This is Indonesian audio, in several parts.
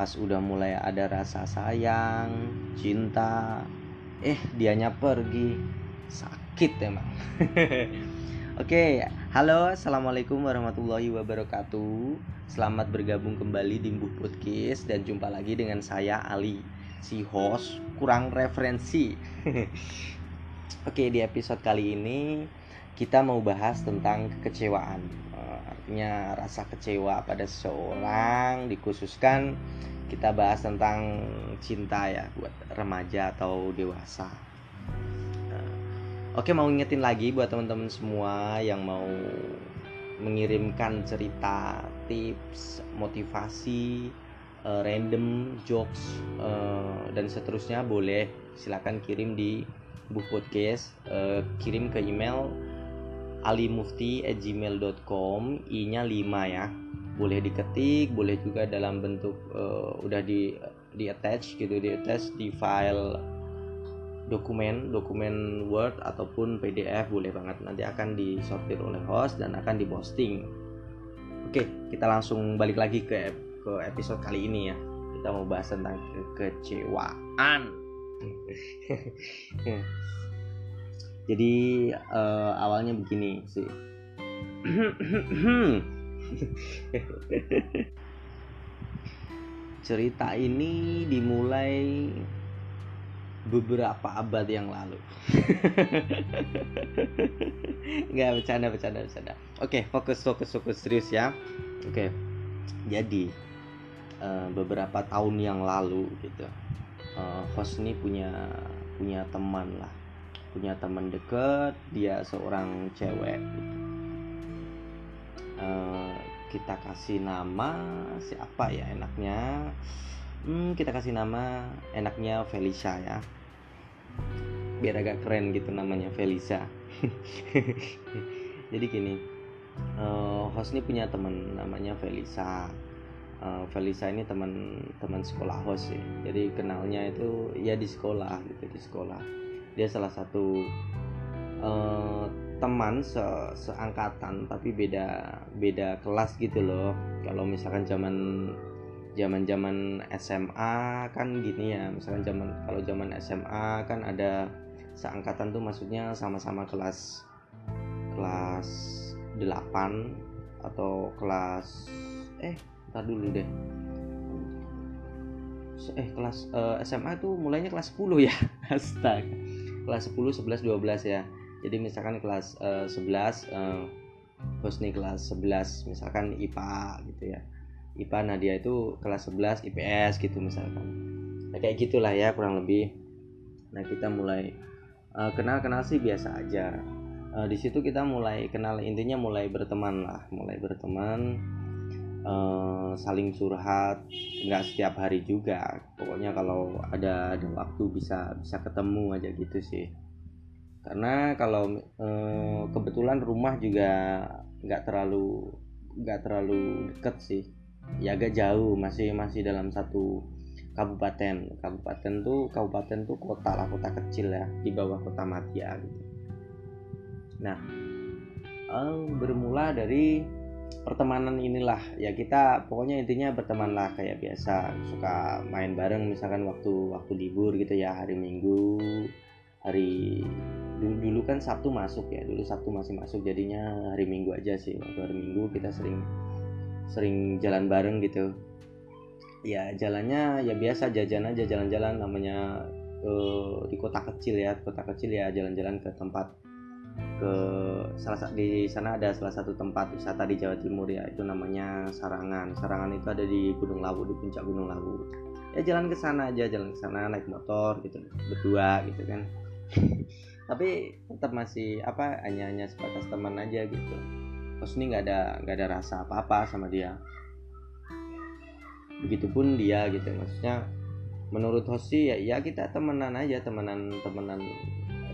pas udah mulai ada rasa sayang cinta eh dianya pergi sakit emang Oke, halo, assalamualaikum warahmatullahi wabarakatuh. Selamat bergabung kembali di Mbuh Podcast dan jumpa lagi dengan saya Ali, si host kurang referensi. Oke, di episode kali ini kita mau bahas tentang kekecewaan. Eh, artinya rasa kecewa pada seseorang dikhususkan kita bahas tentang cinta ya buat remaja atau dewasa Oke mau ingetin lagi buat teman-teman semua yang mau mengirimkan cerita, tips, motivasi, uh, random jokes dan seterusnya boleh silakan kirim di buku podcast kirim ke email alimufti@gmail.com i-nya 5 ya. Boleh diketik boleh juga dalam bentuk uh, udah di di attach gitu di attach di file dokumen dokumen Word ataupun PDF boleh banget. Nanti akan disortir oleh host dan akan diposting. Oke kita langsung balik lagi ke ke episode kali ini ya. Kita mau bahas tentang kekecewaan jadi uh, awalnya begini sih cerita ini dimulai beberapa abad yang lalu. Nggak bercanda, bercanda, bercanda. Oke, fokus, fokus, fokus serius ya. Oke, jadi uh, beberapa tahun yang lalu gitu, uh, host punya punya teman lah, punya teman deket. Dia seorang cewek. Uh, kita kasih nama siapa ya enaknya? Hmm, kita kasih nama enaknya Felisa ya. Biar agak keren gitu namanya Felisa jadi gini uh, host ini punya teman namanya Felisa uh, Felisa ini teman teman sekolah host ya jadi kenalnya itu ya di sekolah gitu di sekolah dia salah satu uh, teman se seangkatan tapi beda beda kelas gitu loh. Kalau misalkan zaman zaman zaman SMA kan gini ya misalkan zaman kalau zaman SMA kan ada seangkatan tuh maksudnya sama-sama kelas kelas 8 atau kelas eh ntar dulu deh. Eh kelas uh, eh, SMA tuh mulainya kelas 10 ya. Astaga kelas 10 11 12 ya. Jadi misalkan kelas uh, 11 uh, Husni kelas 11 misalkan IPA gitu ya. IPA Nadia itu kelas 11 IPS gitu misalkan. Nah kayak gitulah ya kurang lebih. Nah kita mulai uh, kenal kenal sih biasa aja. Uh, di situ kita mulai kenal intinya mulai berteman lah mulai berteman uh, saling curhat nggak setiap hari juga. Pokoknya kalau ada ada waktu bisa bisa ketemu aja gitu sih. Karena kalau uh, kebetulan rumah juga nggak terlalu nggak terlalu deket sih. Ya agak jauh masih masih dalam satu kabupaten. Kabupaten tuh kabupaten tuh kota lah kota kecil ya di bawah kota Matia gitu. Nah um, bermula dari pertemanan inilah. Ya kita pokoknya intinya berteman lah kayak biasa. Suka main bareng misalkan waktu waktu libur gitu ya hari Minggu hari dulu, dulu kan Sabtu masuk ya dulu Sabtu masih masuk jadinya hari Minggu aja sih. Waktu hari Minggu kita sering sering jalan bareng gitu. Ya jalannya ya biasa jajan aja jalan-jalan namanya uh, di kota kecil ya kota kecil ya jalan-jalan ke tempat ke salah di sana ada salah satu tempat wisata di Jawa Timur ya itu namanya Sarangan. Sarangan itu ada di Gunung Lawu di puncak Gunung Lawu. Ya jalan ke sana aja jalan ke sana naik motor gitu berdua gitu kan. Tapi tetap masih apa hanya hanya sebatas teman aja gitu. Ini nggak ada nggak ada rasa apa-apa sama dia. Begitupun dia gitu maksudnya menurut Hoshi ya ya kita temenan aja temenan temenan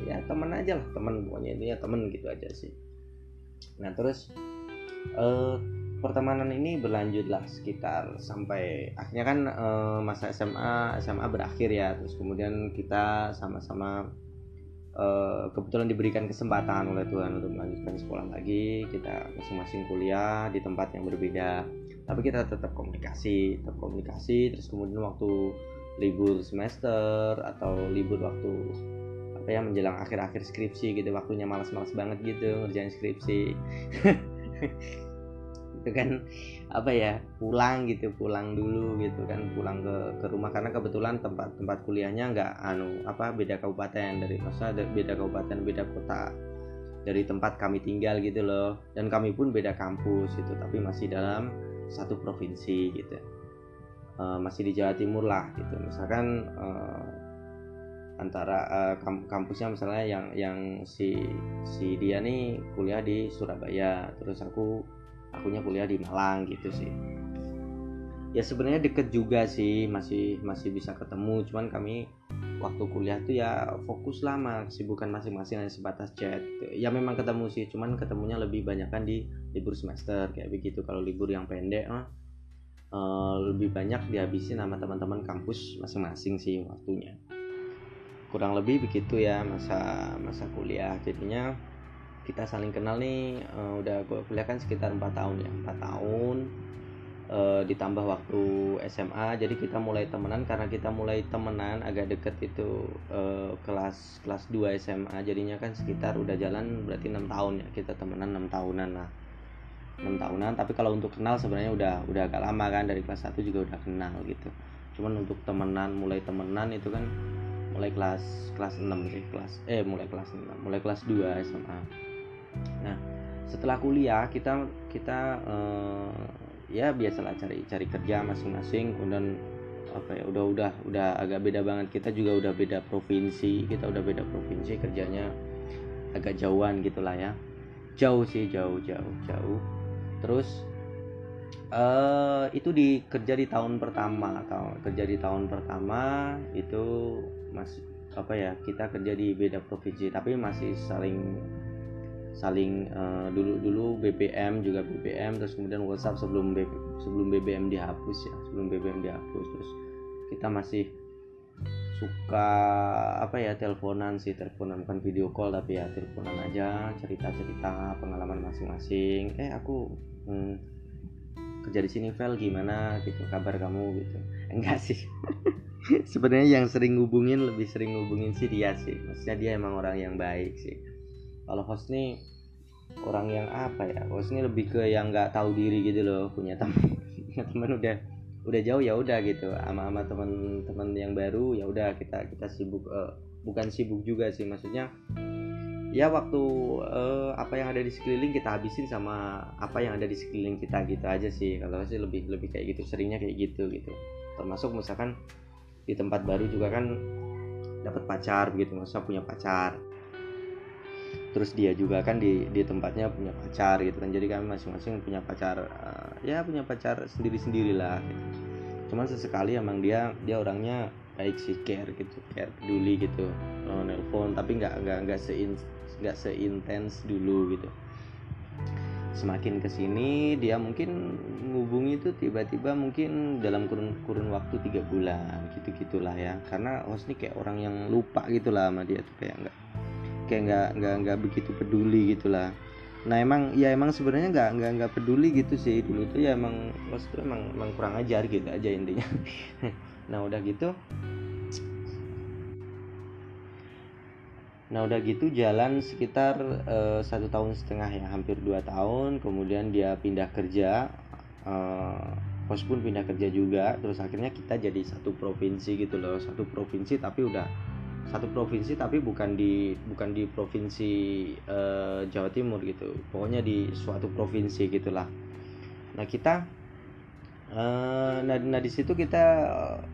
ya teman aja lah teman pokoknya ya temen gitu aja sih. Nah terus eh, pertemanan ini berlanjut lah sekitar sampai akhirnya kan eh, masa SMA SMA berakhir ya. Terus kemudian kita sama-sama Eh, kebetulan diberikan kesempatan oleh Tuhan untuk melanjutkan sekolah lagi. Kita masing-masing kuliah di tempat yang berbeda. Tapi kita tetap komunikasi tetap komunikasi. Terus kemudian waktu libur semester atau libur waktu apa ya menjelang akhir-akhir skripsi gitu waktunya malas-malas banget gitu ngerjain skripsi. Itu kan apa ya pulang gitu pulang dulu gitu kan pulang ke ke rumah. Karena kebetulan tempat tempat kuliahnya nggak anu apa beda kabupaten dari masa beda kabupaten beda kota dari tempat kami tinggal gitu loh. Dan kami pun beda kampus gitu tapi masih dalam satu provinsi gitu. Uh, masih di Jawa Timur lah gitu. Misalkan uh, antara uh, kampusnya misalnya yang yang si si dia nih kuliah di Surabaya terus aku akunya kuliah di Malang gitu sih. Ya sebenarnya deket juga sih masih masih bisa ketemu cuman kami waktu kuliah tuh ya fokus lama kesibukan masing-masing hanya sebatas chat gitu. ya memang ketemu sih cuman ketemunya lebih banyak kan di libur semester kayak begitu. Kalau libur yang pendek eh, lebih banyak dihabisin sama teman-teman kampus masing-masing sih waktunya kurang lebih begitu ya masa masa kuliah. Jadinya kita saling kenal nih uh, udah gue kuliah kan sekitar empat tahun ya empat tahun uh, ditambah waktu SMA jadi kita mulai temenan karena kita mulai temenan agak deket itu uh, kelas kelas 2 SMA jadinya kan sekitar udah jalan berarti enam tahun ya kita temenan enam tahunan lah. Enam tahunan tapi kalau untuk kenal sebenarnya udah udah agak lama kan dari kelas 1 juga udah kenal gitu. Cuman untuk temenan mulai temenan itu kan mulai kelas kelas 6 sih kelas eh mulai kelas 6 mulai kelas 2 SMA nah setelah kuliah kita kita uh, ya biasalah cari cari kerja masing-masing kemudian apa ya udah udah udah agak beda banget. Kita juga udah beda provinsi kita udah beda provinsi kerjanya agak jauhan gitulah ya. Jauh sih jauh jauh jauh. Terus uh, itu di kerja di tahun pertama atau kerja di tahun pertama itu masih apa ya kita kerja di beda provinsi tapi masih saling saling uh, dulu dulu BBM juga BBM terus kemudian WhatsApp sebelum B, sebelum BBM dihapus ya sebelum BBM dihapus. Terus kita masih suka apa ya teleponan sih teleponan bukan video call tapi ya teleponan aja cerita cerita pengalaman masing-masing. Eh aku hmm, kerja di sini Vel gimana? Gitu kabar kamu gitu. Enggak sih sebenarnya yang sering ngubungin lebih sering ngubungin sih dia sih. Maksudnya dia emang orang yang baik sih. Kalau host nih orang yang apa ya? Host ini lebih ke yang nggak tahu diri gitu loh punya teman teman udah udah jauh ya udah gitu. Ama ama teman-teman yang baru ya udah kita kita sibuk uh, bukan sibuk juga sih. Maksudnya ya waktu uh, apa yang ada di sekeliling kita habisin sama apa yang ada di sekeliling kita gitu aja sih. Kalau sih lebih lebih kayak gitu seringnya kayak gitu gitu. Termasuk misalkan di tempat baru juga kan dapat pacar begitu masa punya pacar. Terus dia juga kan di di tempatnya punya pacar gitu kan. Jadi kami masing-masing punya pacar uh, ya punya pacar sendiri-sendiri lah gitu. cuman sesekali emang dia dia orangnya baik sih care gitu care peduli gitu. Oh, nelpon tapi nggak nggak nggak sein nggak seintens dulu gitu semakin ke sini dia mungkin ngubungi itu tiba-tiba mungkin dalam kurun kurun waktu tiga bulan gitu gitulah ya. Karena host ini kayak orang yang lupa gitulah sama dia tuh kayak nggak kayak nggak nggak nggak begitu peduli gitulah. Nah emang ya emang sebenarnya nggak nggak nggak peduli gitu sih. Dulu tuh ya emang bos tuh emang emang kurang ajar gitu aja intinya. Nah udah gitu nah udah gitu jalan sekitar uh, satu tahun setengah ya hampir dua tahun. Kemudian dia pindah kerja uh, bos pun pindah kerja juga. Terus akhirnya kita jadi satu provinsi gitu loh satu provinsi tapi udah satu provinsi tapi bukan di bukan di provinsi uh, Jawa Timur gitu. Pokoknya di suatu provinsi gitulah. Nah kita uh, nah, nah di situ kita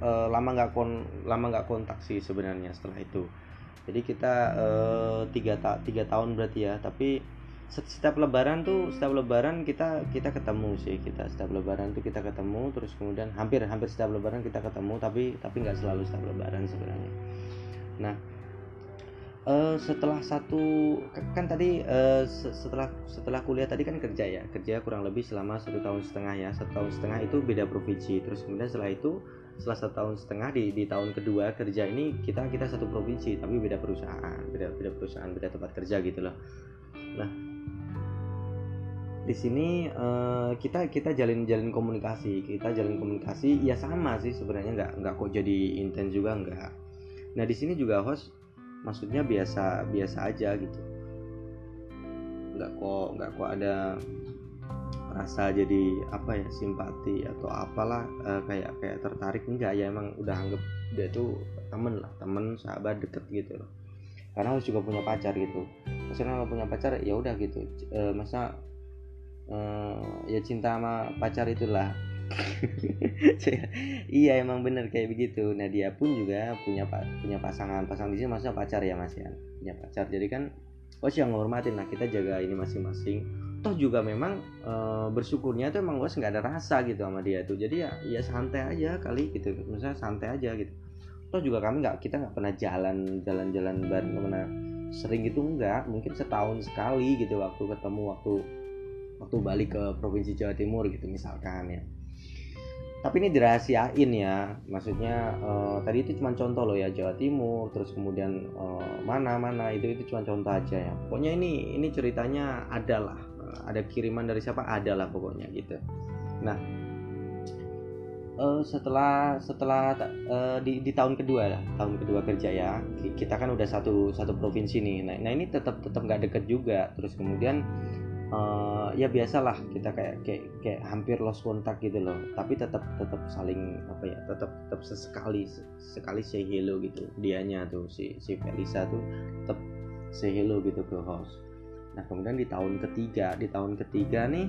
uh, lama nggak kon lama nggak kontak sih sebenarnya setelah itu jadi kita uh, tiga ta tiga tahun berarti ya. Tapi setiap lebaran tuh setiap lebaran kita kita ketemu sih kita setiap lebaran tuh kita ketemu terus kemudian hampir hampir setiap lebaran kita ketemu tapi tapi nggak selalu setiap lebaran sebenarnya. Nah, uh, setelah satu kan tadi uh, setelah setelah kuliah tadi kan kerja ya kerja kurang lebih selama satu tahun setengah ya. Satu tahun setengah itu beda provinsi terus kemudian setelah itu setelah satu tahun setengah di di tahun kedua kerja ini kita kita satu provinsi tapi beda perusahaan beda beda perusahaan beda tempat kerja gitu loh. Nah di sini uh, kita kita jalin jalin komunikasi kita jalin komunikasi ya sama sih sebenarnya nggak nggak kok jadi intens juga nggak. Nah di sini juga host maksudnya biasa biasa aja gitu. Nggak kok nggak kok ada rasa jadi apa ya simpati atau apalah uh, kayak kayak tertarik. Enggak ya emang udah anggap dia tuh temen lah temen sahabat deket gitu loh. Karena harus juga punya pacar gitu. Maksudnya kalau punya pacar ya udah gitu. E, masa uh, ya cinta sama pacar itulah. Iya emang bener kayak begitu. Nah dia pun juga punya punya pasangan. Pasangan di sini maksudnya pacar ya mas ya. Punya pacar. Jadi kan oh sih yang menghormatin nah kita jaga ini masing-masing toh juga memang e, bersyukurnya tuh emang gue nggak ada rasa gitu sama dia tuh. Jadi ya ya santai aja kali gitu. Misalnya santai aja gitu. Toh juga kami nggak kita nggak pernah jalan jalan-jalan bareng ke mana sering gitu enggak mungkin setahun sekali gitu waktu ketemu waktu waktu balik ke provinsi Jawa Timur gitu misalkan ya. Tapi ini dirahasiain ya. Maksudnya uh, tadi itu cuma contoh loh ya Jawa Timur terus kemudian uh, mana mana itu itu cuma contoh aja ya. Pokoknya ini ini ceritanya adalah ada kiriman dari siapa? Adalah pokoknya gitu. Nah uh, setelah setelah uh, di, di tahun kedua lah tahun kedua kerja ya kita kan udah satu satu provinsi nih. Nah, nah ini tetap tetap nggak deket juga. Terus kemudian uh, ya biasalah kita kayak kayak kayak hampir lost kontak gitu loh. Tapi tetap tetap saling apa ya tetap tetap sesekali sekali say hello gitu. Dianya tuh si si Felisa tuh tetap say hello gitu ke host nah kemudian di tahun ketiga di tahun ketiga nih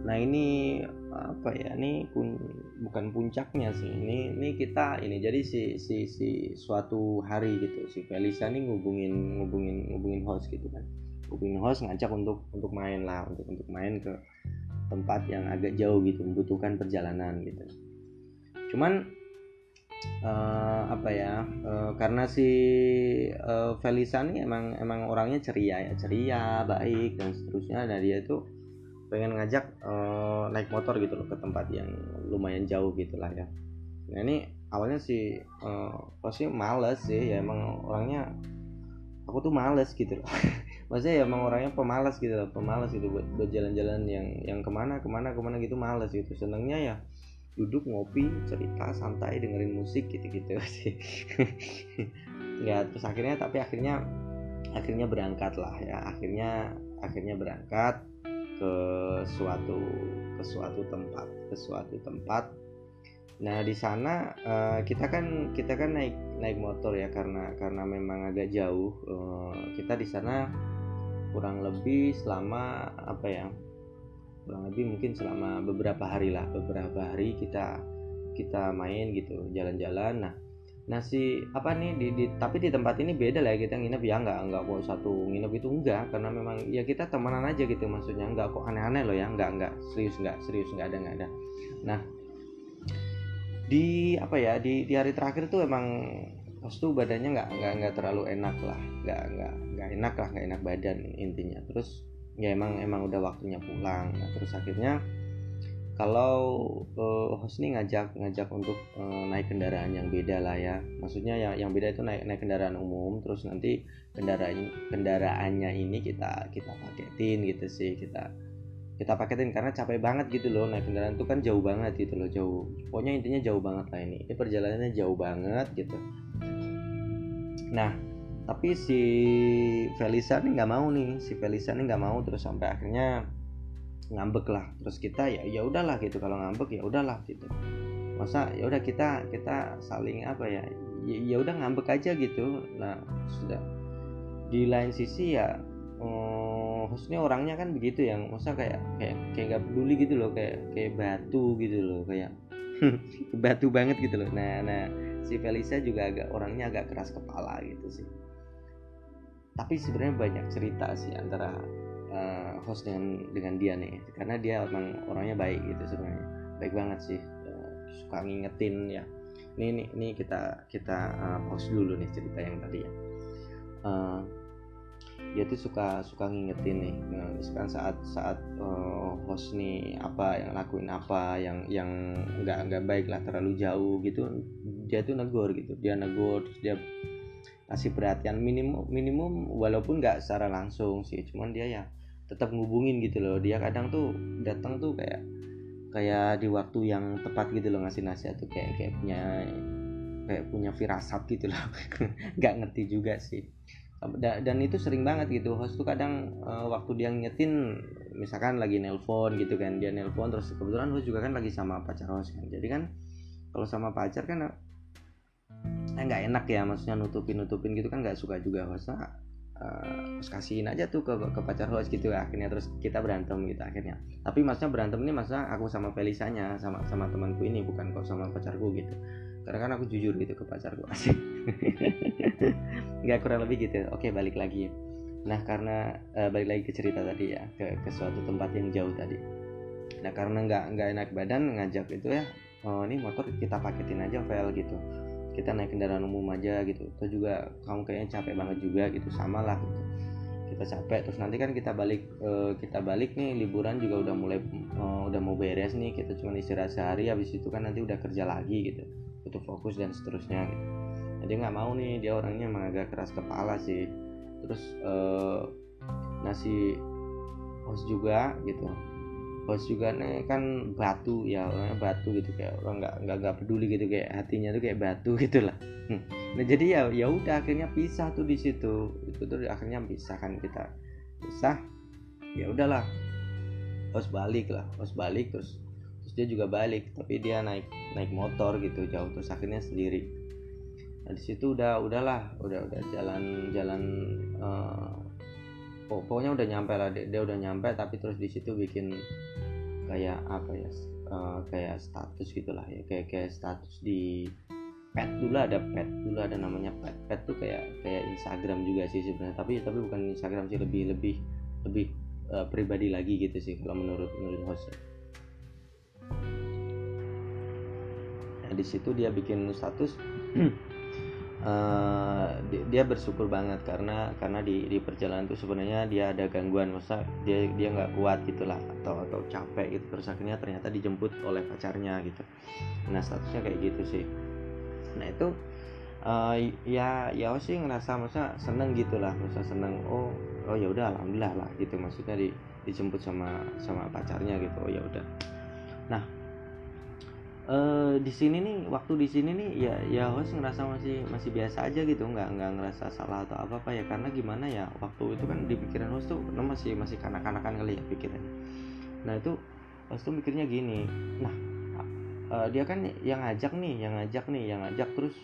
nah ini apa ya ini pun bukan puncaknya sih ini ini kita ini jadi si si si suatu hari gitu si Felisa nih ngubungin ngubungin ngubungin host gitu kan. Kuping host ngajak untuk untuk main lah untuk untuk main ke tempat yang agak jauh gitu membutuhkan perjalanan gitu. Cuman uh, apa ya? Uh, karena si uh, Felisa nih emang emang orangnya ceria ya ceria baik dan seterusnya. Dan dia itu pengen ngajak uh, naik motor gitu loh ke tempat yang lumayan jauh gitulah ya. Nah ini awalnya si uh, pasti males sih. Ya emang orangnya aku tuh males gitu loh. Maksudnya ya emang orangnya pemalas gitu loh pemalas gitu buat, buat jalan-jalan yang yang ke mana ke mana ke mana gitu males gitu. Senengnya ya duduk ngopi cerita santai dengerin musik gitu-gitu sih ya terus akhirnya tapi akhirnya akhirnya berangkat lah ya akhirnya akhirnya berangkat ke suatu ke suatu tempat ke suatu tempat Nah di sana uh, kita kan kita kan naik naik motor ya karena karena memang agak jauh. Uh, kita di sana kurang lebih selama apa ya? Kurang lebih mungkin selama beberapa hari lah, beberapa hari kita kita main gitu, jalan-jalan. Nah nasi apa nih di, di tapi di tempat ini beda lah ya kita nginep ya nggak nggak kok satu nginep itu enggak karena memang ya kita temenan aja gitu maksudnya nggak kok aneh-aneh loh ya nggak nggak serius nggak serius nggak ada nggak ada nah di apa ya di, di hari terakhir tuh emang pas tuh badannya nggak nggak nggak terlalu enak lah nggak nggak nggak enak lah nggak enak badan intinya terus ya emang emang udah waktunya pulang. Nah, terus akhirnya kalau uh, host nih ngajak ngajak untuk uh, naik kendaraan yang beda lah ya. Maksudnya yang yang beda itu naik naik kendaraan umum terus nanti kendaraan kendaraannya ini kita kita paketin gitu sih kita kita paketin karena capek banget gitu loh naik kendaraan itu kan jauh banget gitu loh jauh. Pokoknya intinya jauh banget lah ini. Ini perjalanannya jauh banget gitu. Nah tapi si Felisa nih nggak mau nih si Felisa nih nggak mau terus sampai akhirnya ngambek lah. Terus kita ya ya udahlah gitu kalau ngambek ya udahlah gitu. Masa ya udah kita kita saling apa ya ya, ya udah ngambek aja gitu. Nah sudah. Di lain sisi ya oh, khususnya orangnya kan begitu yang masa kayak kayak kayak nggak peduli gitu loh kayak kayak batu gitu loh kayak batu banget gitu loh. Nah nah si Felisa juga agak orangnya agak keras kepala gitu sih tapi sebenarnya banyak cerita sih antara uh, host dengan dengan dia nih. Karena dia emang orangnya baik gitu sebenarnya. Baik banget sih. Uh, suka ngingetin ya. Ini ini, ini kita kita uh, pause dulu nih cerita yang tadi ya. Uh, dia tuh suka suka ngingetin nih nah, misalkan saat saat uh, host nih apa yang lakuin apa yang yang nggak nggak baik lah terlalu jauh gitu dia tuh negor gitu. Dia negor terus dia kasih perhatian minimum minimum walaupun nggak secara langsung sih cuman dia ya tetap ngubungin gitu loh. Dia kadang tuh datang tuh kayak kayak di waktu yang tepat gitu loh ngasih nasihat tuh kayak kayak punya kayak punya firasat gitu loh. Nggak ngerti juga sih. Dan itu sering banget gitu. Host tuh kadang uh, waktu dia nyetin misalkan lagi nelpon gitu kan dia nelpon terus kebetulan host juga kan lagi sama pacar host kan. Jadi kan kalau sama pacar kan eh, nggak enak ya maksudnya nutupin nutupin gitu kan nggak suka juga host nah, uh, kasihin aja tuh ke, ke pacar host gitu akhirnya terus kita berantem gitu akhirnya. Tapi maksudnya berantem ini maksudnya aku sama Felisanya sama sama temanku ini bukan kok sama pacarku gitu. Karena kan aku jujur gitu ke pacarku. Asik nggak kurang lebih gitu. Oke balik lagi. Nah karena uh, balik lagi ke cerita tadi ya ke, ke suatu tempat yang jauh tadi. Nah karena nggak nggak enak badan ngajak itu ya oh ini motor kita paketin aja file gitu kita naik kendaraan umum aja gitu. Atau juga kamu kayaknya capek banget juga gitu sama lah gitu. Kita capek terus nanti kan kita balik uh, kita balik nih liburan juga udah mulai uh, udah mau beres nih kita cuma istirahat sehari habis itu kan nanti udah kerja lagi gitu. Butuh fokus dan seterusnya gitu. Jadi nggak mau nih dia orangnya emang agak keras kepala sih. Terus uh, nasi host juga gitu bos juga nih kan batu ya orangnya batu gitu kayak orang nggak nggak nggak peduli gitu kayak hatinya tuh kayak batu gitulah hmm. nah jadi ya ya udah akhirnya pisah tuh di situ. Itu tuh akhirnya pisah kan kita. Pisah ya udahlah. Bos balik lah bos balik terus terus dia juga balik tapi dia naik naik motor gitu jauh terus akhirnya sendiri. Nah di situ udah udahlah udah udah jalan jalan uh, pokoknya udah nyampe lah dia, dia udah nyampe tapi terus di situ bikin kayak apa ya uh, kayak status gitulah ya kayak kayak status di pet dulu ada pet dulu ada namanya pet pet tuh kayak kayak Instagram juga sih sebenarnya tapi tapi bukan Instagram sih lebih lebih lebih uh, pribadi lagi gitu sih kalau menurut menurut host. Nah di situ dia bikin status uh, dia bersyukur banget karena karena di di perjalanan itu sebenarnya dia ada gangguan masa dia dia nggak kuat gitulah atau atau capek gitu terus akhirnya ternyata dijemput oleh pacarnya gitu. Nah statusnya kayak gitu sih. Nah itu uh, ya ya sih ngerasa masa seneng gitulah masa seneng oh oh ya udah alhamdulillah lah gitu maksudnya di dijemput sama sama pacarnya gitu oh ya udah. Nah uh, di sini nih waktu di sini nih ya ya host ngerasa masih masih biasa aja gitu. Nggak nggak ngerasa salah atau apa apa ya. Karena gimana ya waktu itu kan di pikiran host tuh masih masih kanak-kanakan kali ya pikirannya nah itu host tuh mikirnya gini. Nah uh, dia kan yang ngajak nih yang ngajak nih yang ngajak. Terus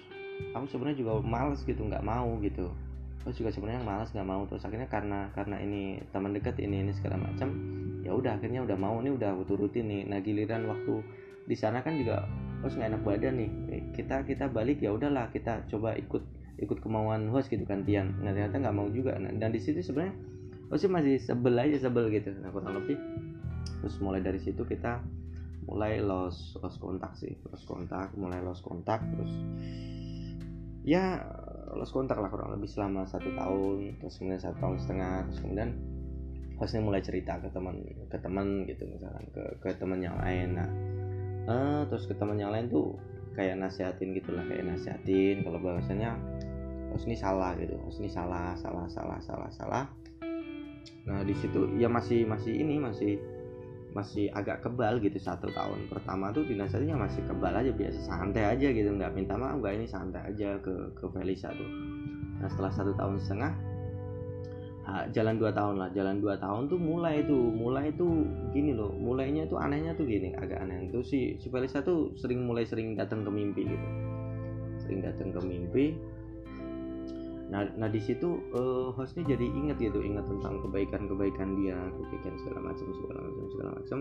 aku sebenarnya juga males gitu nggak mau gitu. Terus juga sebenarnya malas nggak mau. Terus akhirnya karena karena ini teman dekat ini ini segala macam ya udah akhirnya udah mau nih udah aku turutin nih. Nah giliran waktu di sana kan juga host nggak enak badan nih. Eh, kita kita balik ya udahlah kita coba ikut ikut kemauan host gitu gantian. Nah ternyata nggak mau juga. Nah, dan di situ sebenarnya host masih sebel aja sebel gitu. Nah kurang lebih terus mulai dari situ kita mulai los los kontak sih. Los kontak mulai los kontak terus ya los kontak lah kurang lebih selama satu tahun terus kemudian satu tahun setengah terus kemudian hostnya mulai cerita ke teman ke teman gitu misalkan ke ke teman yang lain. Nah uh, terus ke teman yang lain tuh kayak nasihatin gitulah kayak nasihatin kalau bahasanya oh ini salah gitu. Oh ini salah salah salah salah salah. Nah di situ ya masih masih ini masih masih agak kebal gitu satu tahun pertama tuh dinasihatinya masih kebal aja biasa santai aja gitu. Nggak minta maaf nggak ini santai aja ke ke Felisa tuh. Nah setelah satu tahun setengah jalan dua tahun lah. Jalan dua tahun tuh mulai tuh. Mulai tuh gini loh. Mulainya tuh anehnya tuh gini. Agak aneh. Itu si si Felisa tuh sering mulai sering datang ke mimpi gitu. Sering datang ke mimpi. Nah nah di situ uh, hostnya jadi inget gitu. Ingat tentang kebaikan kebaikan dia kebaikan segala macam segala macam segala macam.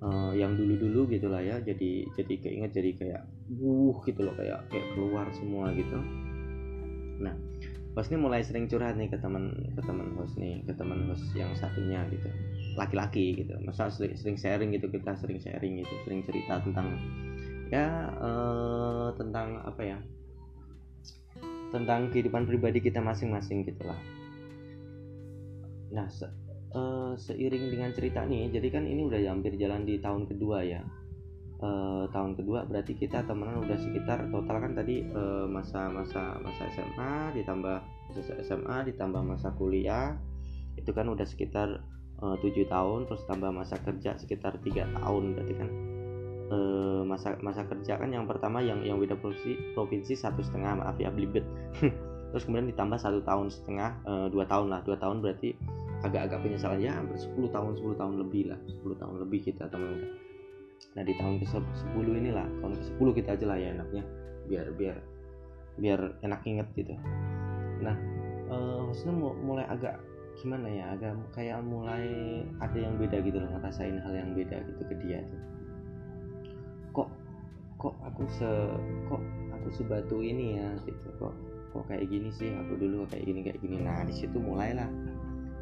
Uh, yang dulu dulu gitulah ya. Jadi jadi keinget jadi kayak wuh gitu loh. Kayak kayak keluar semua gitu. Nah host ini mulai sering curhat nih ke teman ke teman host nih ke teman host yang satunya gitu. Laki-laki gitu. Masa sering, sharing gitu kita sering sharing gitu sering cerita tentang ya uh, tentang apa ya? Tentang kehidupan pribadi kita masing-masing gitulah nah se uh, seiring dengan cerita nih jadi kan ini udah hampir jalan di tahun kedua ya uh, tahun kedua berarti kita temenan udah sekitar total kan tadi uh, masa masa masa SMA ditambah masa SMA ditambah masa kuliah. Itu kan udah sekitar tujuh tahun terus tambah masa kerja sekitar tiga tahun berarti kan. Uh, masa masa kerja kan yang pertama yang yang beda provinsi provinsi satu setengah maaf ya belibet. Terus kemudian ditambah satu tahun setengah uh, dua tahun lah. Dua tahun berarti agak-agak penyesalan. Ya hampir 10 tahun 10 tahun lebih lah. 10 tahun lebih kita teman muda nah di tahun ke 10 inilah tahun ke 10 kita aja lah ya enaknya biar biar biar enak inget gitu. Nah uh, maksudnya mulai agak gimana ya agak kayak mulai ada yang beda gitu loh ngerasain hal yang beda gitu ke dia tuh. Kok kok aku se kok aku sebatu ini ya gitu kok kok kayak gini sih aku dulu kayak gini kayak gini. Nah di situ mulailah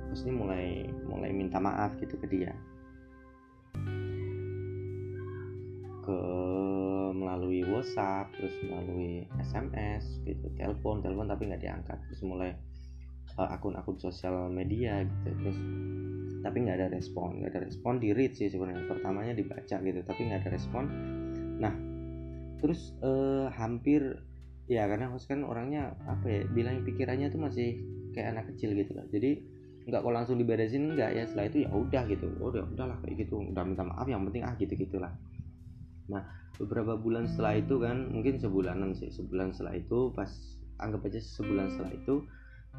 maksudnya mulai mulai minta maaf gitu ke dia ke melalui WhatsApp terus melalui SMS gitu telepon telepon tapi nggak diangkat terus mulai akun-akun sosial media gitu terus tapi nggak ada respon nggak ada respon di read sih sebenarnya. Pertamanya dibaca gitu tapi nggak ada respon. Nah terus eh, hampir ya karena host kan orangnya apa ya bilang pikirannya tuh masih kayak anak kecil gitu loh. Jadi nggak kok langsung diberesin nggak ya setelah itu ya udah gitu. Oh udah udahlah kayak gitu udah minta maaf yang penting ah gitu gitulah nah beberapa bulan setelah itu kan mungkin sebulanan sih sebulan setelah itu pas anggap aja sebulan setelah itu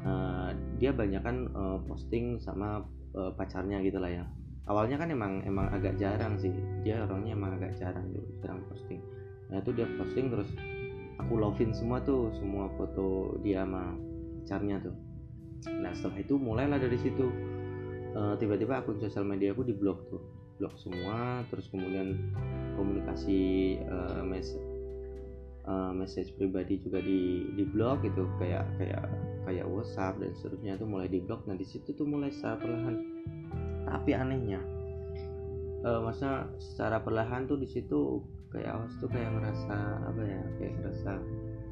uh, dia banyak kan uh, posting sama uh, pacarnya gitu lah ya. Awalnya kan emang emang agak jarang sih. Dia orangnya emang agak jarang gitu jarang posting. Nah itu dia posting terus aku lovein semua tuh semua foto dia sama pacarnya tuh. Nah setelah itu mulailah dari situ. Uh, tiba-tiba akun sosial media aku diblok tuh blok semua terus kemudian komunikasi uh, mes uh, message pribadi juga di di blok gitu. Kayak kayak kayak WhatsApp dan seterusnya itu mulai diblok nah di situ tuh mulai secara perlahan. Tapi anehnya uh, masa secara perlahan tuh di situ kayak awas tuh kayak ngerasa apa ya kayak ngerasa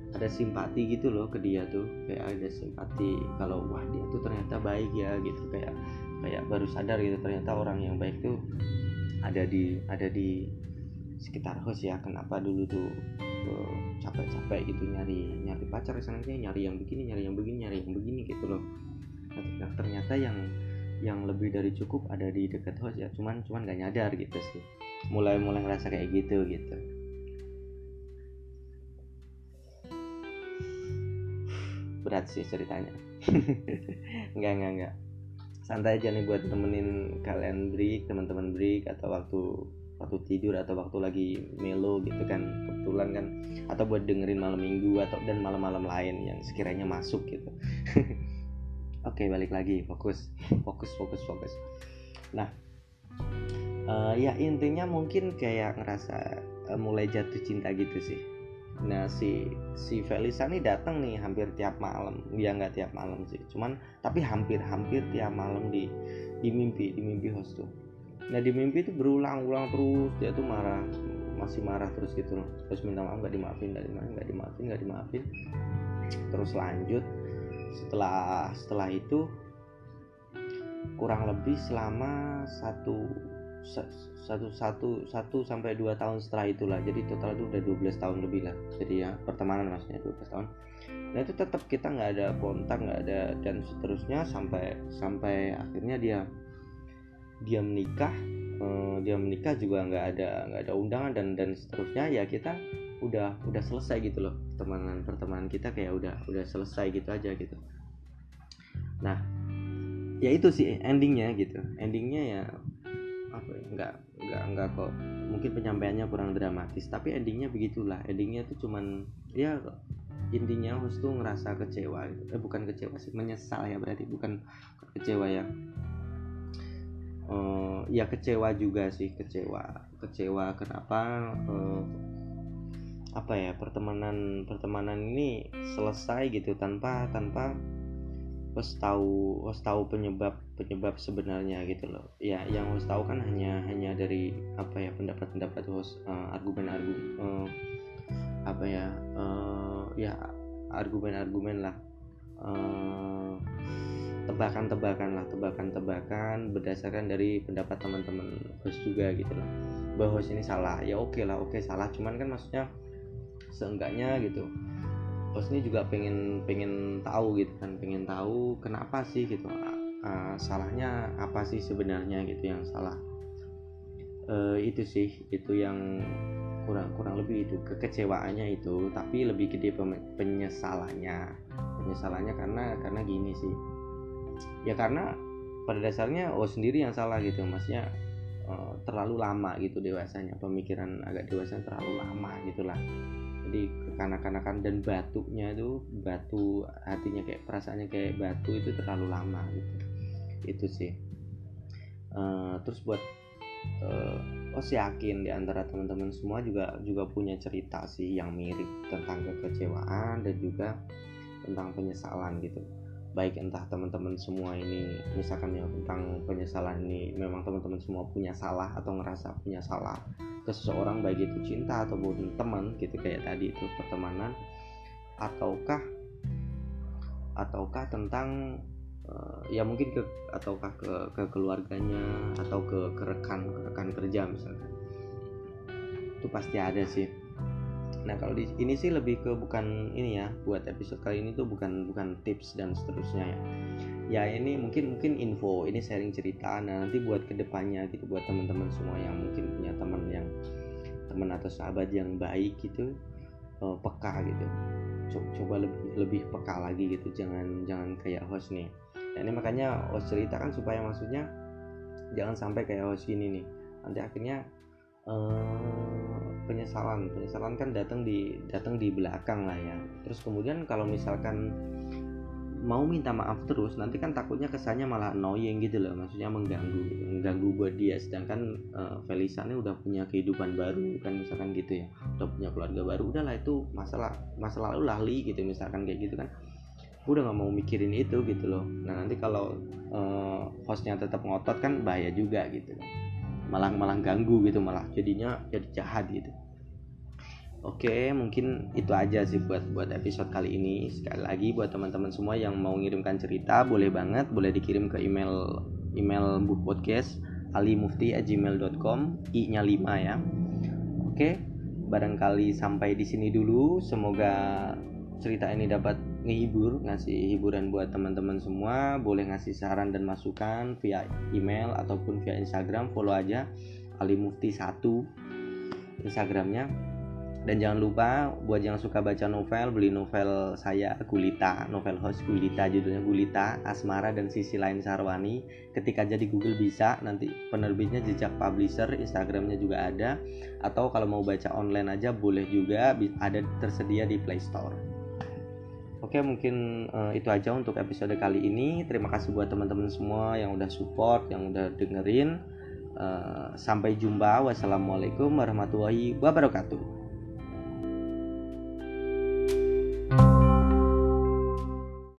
ada simpati gitu loh ke dia tuh. Kayak ada simpati kalau wah dia tuh ternyata baik ya gitu. Kayak kayak baru sadar gitu ternyata orang yang baik tuh ada di ada di sekitar host ya. Kenapa dulu tuh capek-capek gitu nyari nyari pacar misalnya nyari yang begini nyari yang begini nyari yang begini gitu loh. Nah, ternyata yang yang lebih dari cukup ada di dekat host ya. Cuman cuman gak nyadar gitu sih. Mulai mulai ngerasa kayak gitu gitu. Berat sih ceritanya. Enggak enggak enggak santai aja nih buat temenin kalian break teman-teman break atau waktu waktu tidur atau waktu lagi melo gitu kan kebetulan kan. Atau buat dengerin malam minggu atau dan malam-malam lain yang sekiranya masuk gitu. Oke balik lagi. Fokus fokus fokus fokus. Nah uh, ya intinya mungkin kayak ngerasa uh, mulai jatuh cinta gitu sih nah si si Felisa nih datang nih hampir tiap malam. Ya nggak tiap malam sih. Cuman tapi hampir hampir tiap malam di di mimpi di mimpi host tuh. Nah di mimpi itu berulang-ulang terus. Dia tuh marah masih marah terus gitu loh. Terus minta maaf nggak dimaafin nggak dimaafin nggak dimaafin nggak dimaafin. Terus lanjut. Setelah setelah itu kurang lebih selama satu satu satu satu sampai dua tahun setelah itulah. Jadi total itu udah 12 tahun lebih lah. Jadi ya pertemanan maksudnya 12 tahun. Nah itu tetap kita nggak ada kontak nggak ada dan seterusnya sampai sampai akhirnya dia dia menikah eh, dia menikah juga nggak ada nggak ada undangan dan dan seterusnya. Ya kita udah udah selesai gitu loh pertemanan pertemanan kita kayak udah udah selesai gitu aja gitu. Nah ya itu sih endingnya gitu. Endingnya ya ya nggak nggak nggak kok. Mungkin penyampaiannya kurang dramatis tapi endingnya begitulah. Endingnya tuh cuman ya intinya harus tuh ngerasa kecewa gitu. eh bukan kecewa sih menyesal ya berarti bukan kecewa ya. Uh, ya kecewa juga sih kecewa kecewa kenapa uh, apa ya pertemanan pertemanan ini selesai gitu tanpa tanpa harus tahu harus tahu penyebab penyebab sebenarnya gitu loh. Ya yang harus tahu kan hanya hanya dari apa ya pendapat-pendapat host uh, argumen-argumen uh, apa ya uh, ya argumen-argumen lah. Uh, tebakan-tebakan lah tebakan-tebakan berdasarkan dari pendapat teman-teman host juga gitu loh. Bahwa host ini salah ya oke okay lah oke okay, salah. Cuman kan maksudnya seenggaknya gitu host ini juga pengen pengen tahu gitu kan pengen tahu kenapa sih gitu uh, salahnya apa sih sebenarnya gitu yang salah? Uh, itu sih itu yang kurang kurang lebih itu kekecewaannya itu tapi lebih gede penyesalannya. Penyesalannya karena karena gini sih. Ya karena pada dasarnya oh sendiri yang salah gitu maksudnya uh, terlalu lama gitu dewasanya pemikiran agak dewasa terlalu lama gitulah. Jadi kekanak-kanakan dan batuknya itu batu hatinya kayak perasaannya kayak batu itu terlalu lama gitu itu sih. Uh, terus buat uh, oh sih yakin di antara teman-teman semua juga juga punya cerita sih yang mirip tentang kekecewaan dan juga tentang penyesalan gitu. Baik entah teman-teman semua ini misalkan ya tentang penyesalan ini memang teman-teman semua punya salah atau ngerasa punya salah ke seseorang baik itu cinta ataupun teman gitu kayak tadi itu pertemanan ataukah ataukah tentang uh, ya mungkin ke ataukah ke ke keluarganya atau ke, ke rekan ke rekan kerja misalkan itu pasti ada sih. Nah kalau di ini sih lebih ke bukan ini ya buat episode kali ini tuh bukan bukan tips dan seterusnya ya. Ya ini mungkin mungkin info ini sharing cerita. Nah nanti buat ke depannya gitu buat teman-teman semua yang mungkin punya teman yang teman atau sahabat yang baik gitu uh, peka gitu. Coba lebih lebih peka lagi gitu. Jangan jangan kayak host nih nah, ini makanya host cerita kan supaya maksudnya jangan sampai kayak host ini nih. Nanti akhirnya uh, penyesalan. Penyesalan kan datang di datang di belakang lah ya. Terus kemudian kalau misalkan mau minta maaf terus nanti kan takutnya kesannya malah annoying gitu loh. Maksudnya mengganggu mengganggu buat dia. Sedangkan uh, Felisa ini udah punya kehidupan baru kan misalkan gitu ya. Udah punya keluarga baru udahlah itu masalah masalah lalu lahli gitu misalkan kayak gitu kan udah nggak mau mikirin itu gitu loh nah nanti kalau uh, hostnya tetap ngotot kan bahaya juga gitu malah malah ganggu gitu malah jadinya jadi jahat gitu Oke, mungkin itu aja sih buat buat episode kali ini. Sekali lagi buat teman-teman semua yang mau ngirimkan cerita, boleh banget, boleh dikirim ke email email book podcast alimufti@gmail.com, i-nya 5 ya. Oke, barangkali sampai di sini dulu. Semoga cerita ini dapat ngehibur, ngasih hiburan buat teman-teman semua. Boleh ngasih saran dan masukan via email ataupun via Instagram, follow aja alimufti1 Instagramnya. Dan jangan lupa buat yang suka baca novel beli novel saya Gulita. Novel host Gulita judulnya Gulita Asmara dan sisi lain Sarwani. Ketika aja di Google bisa nanti penerbitnya jejak publisher Instagramnya juga ada. Atau kalau mau baca online aja boleh juga ada tersedia di Play Store Oke mungkin uh, itu aja untuk episode kali ini. Terima kasih buat teman-teman semua yang udah support yang udah dengerin. Uh, sampai jumpa. Wassalamualaikum warahmatullahi wabarakatuh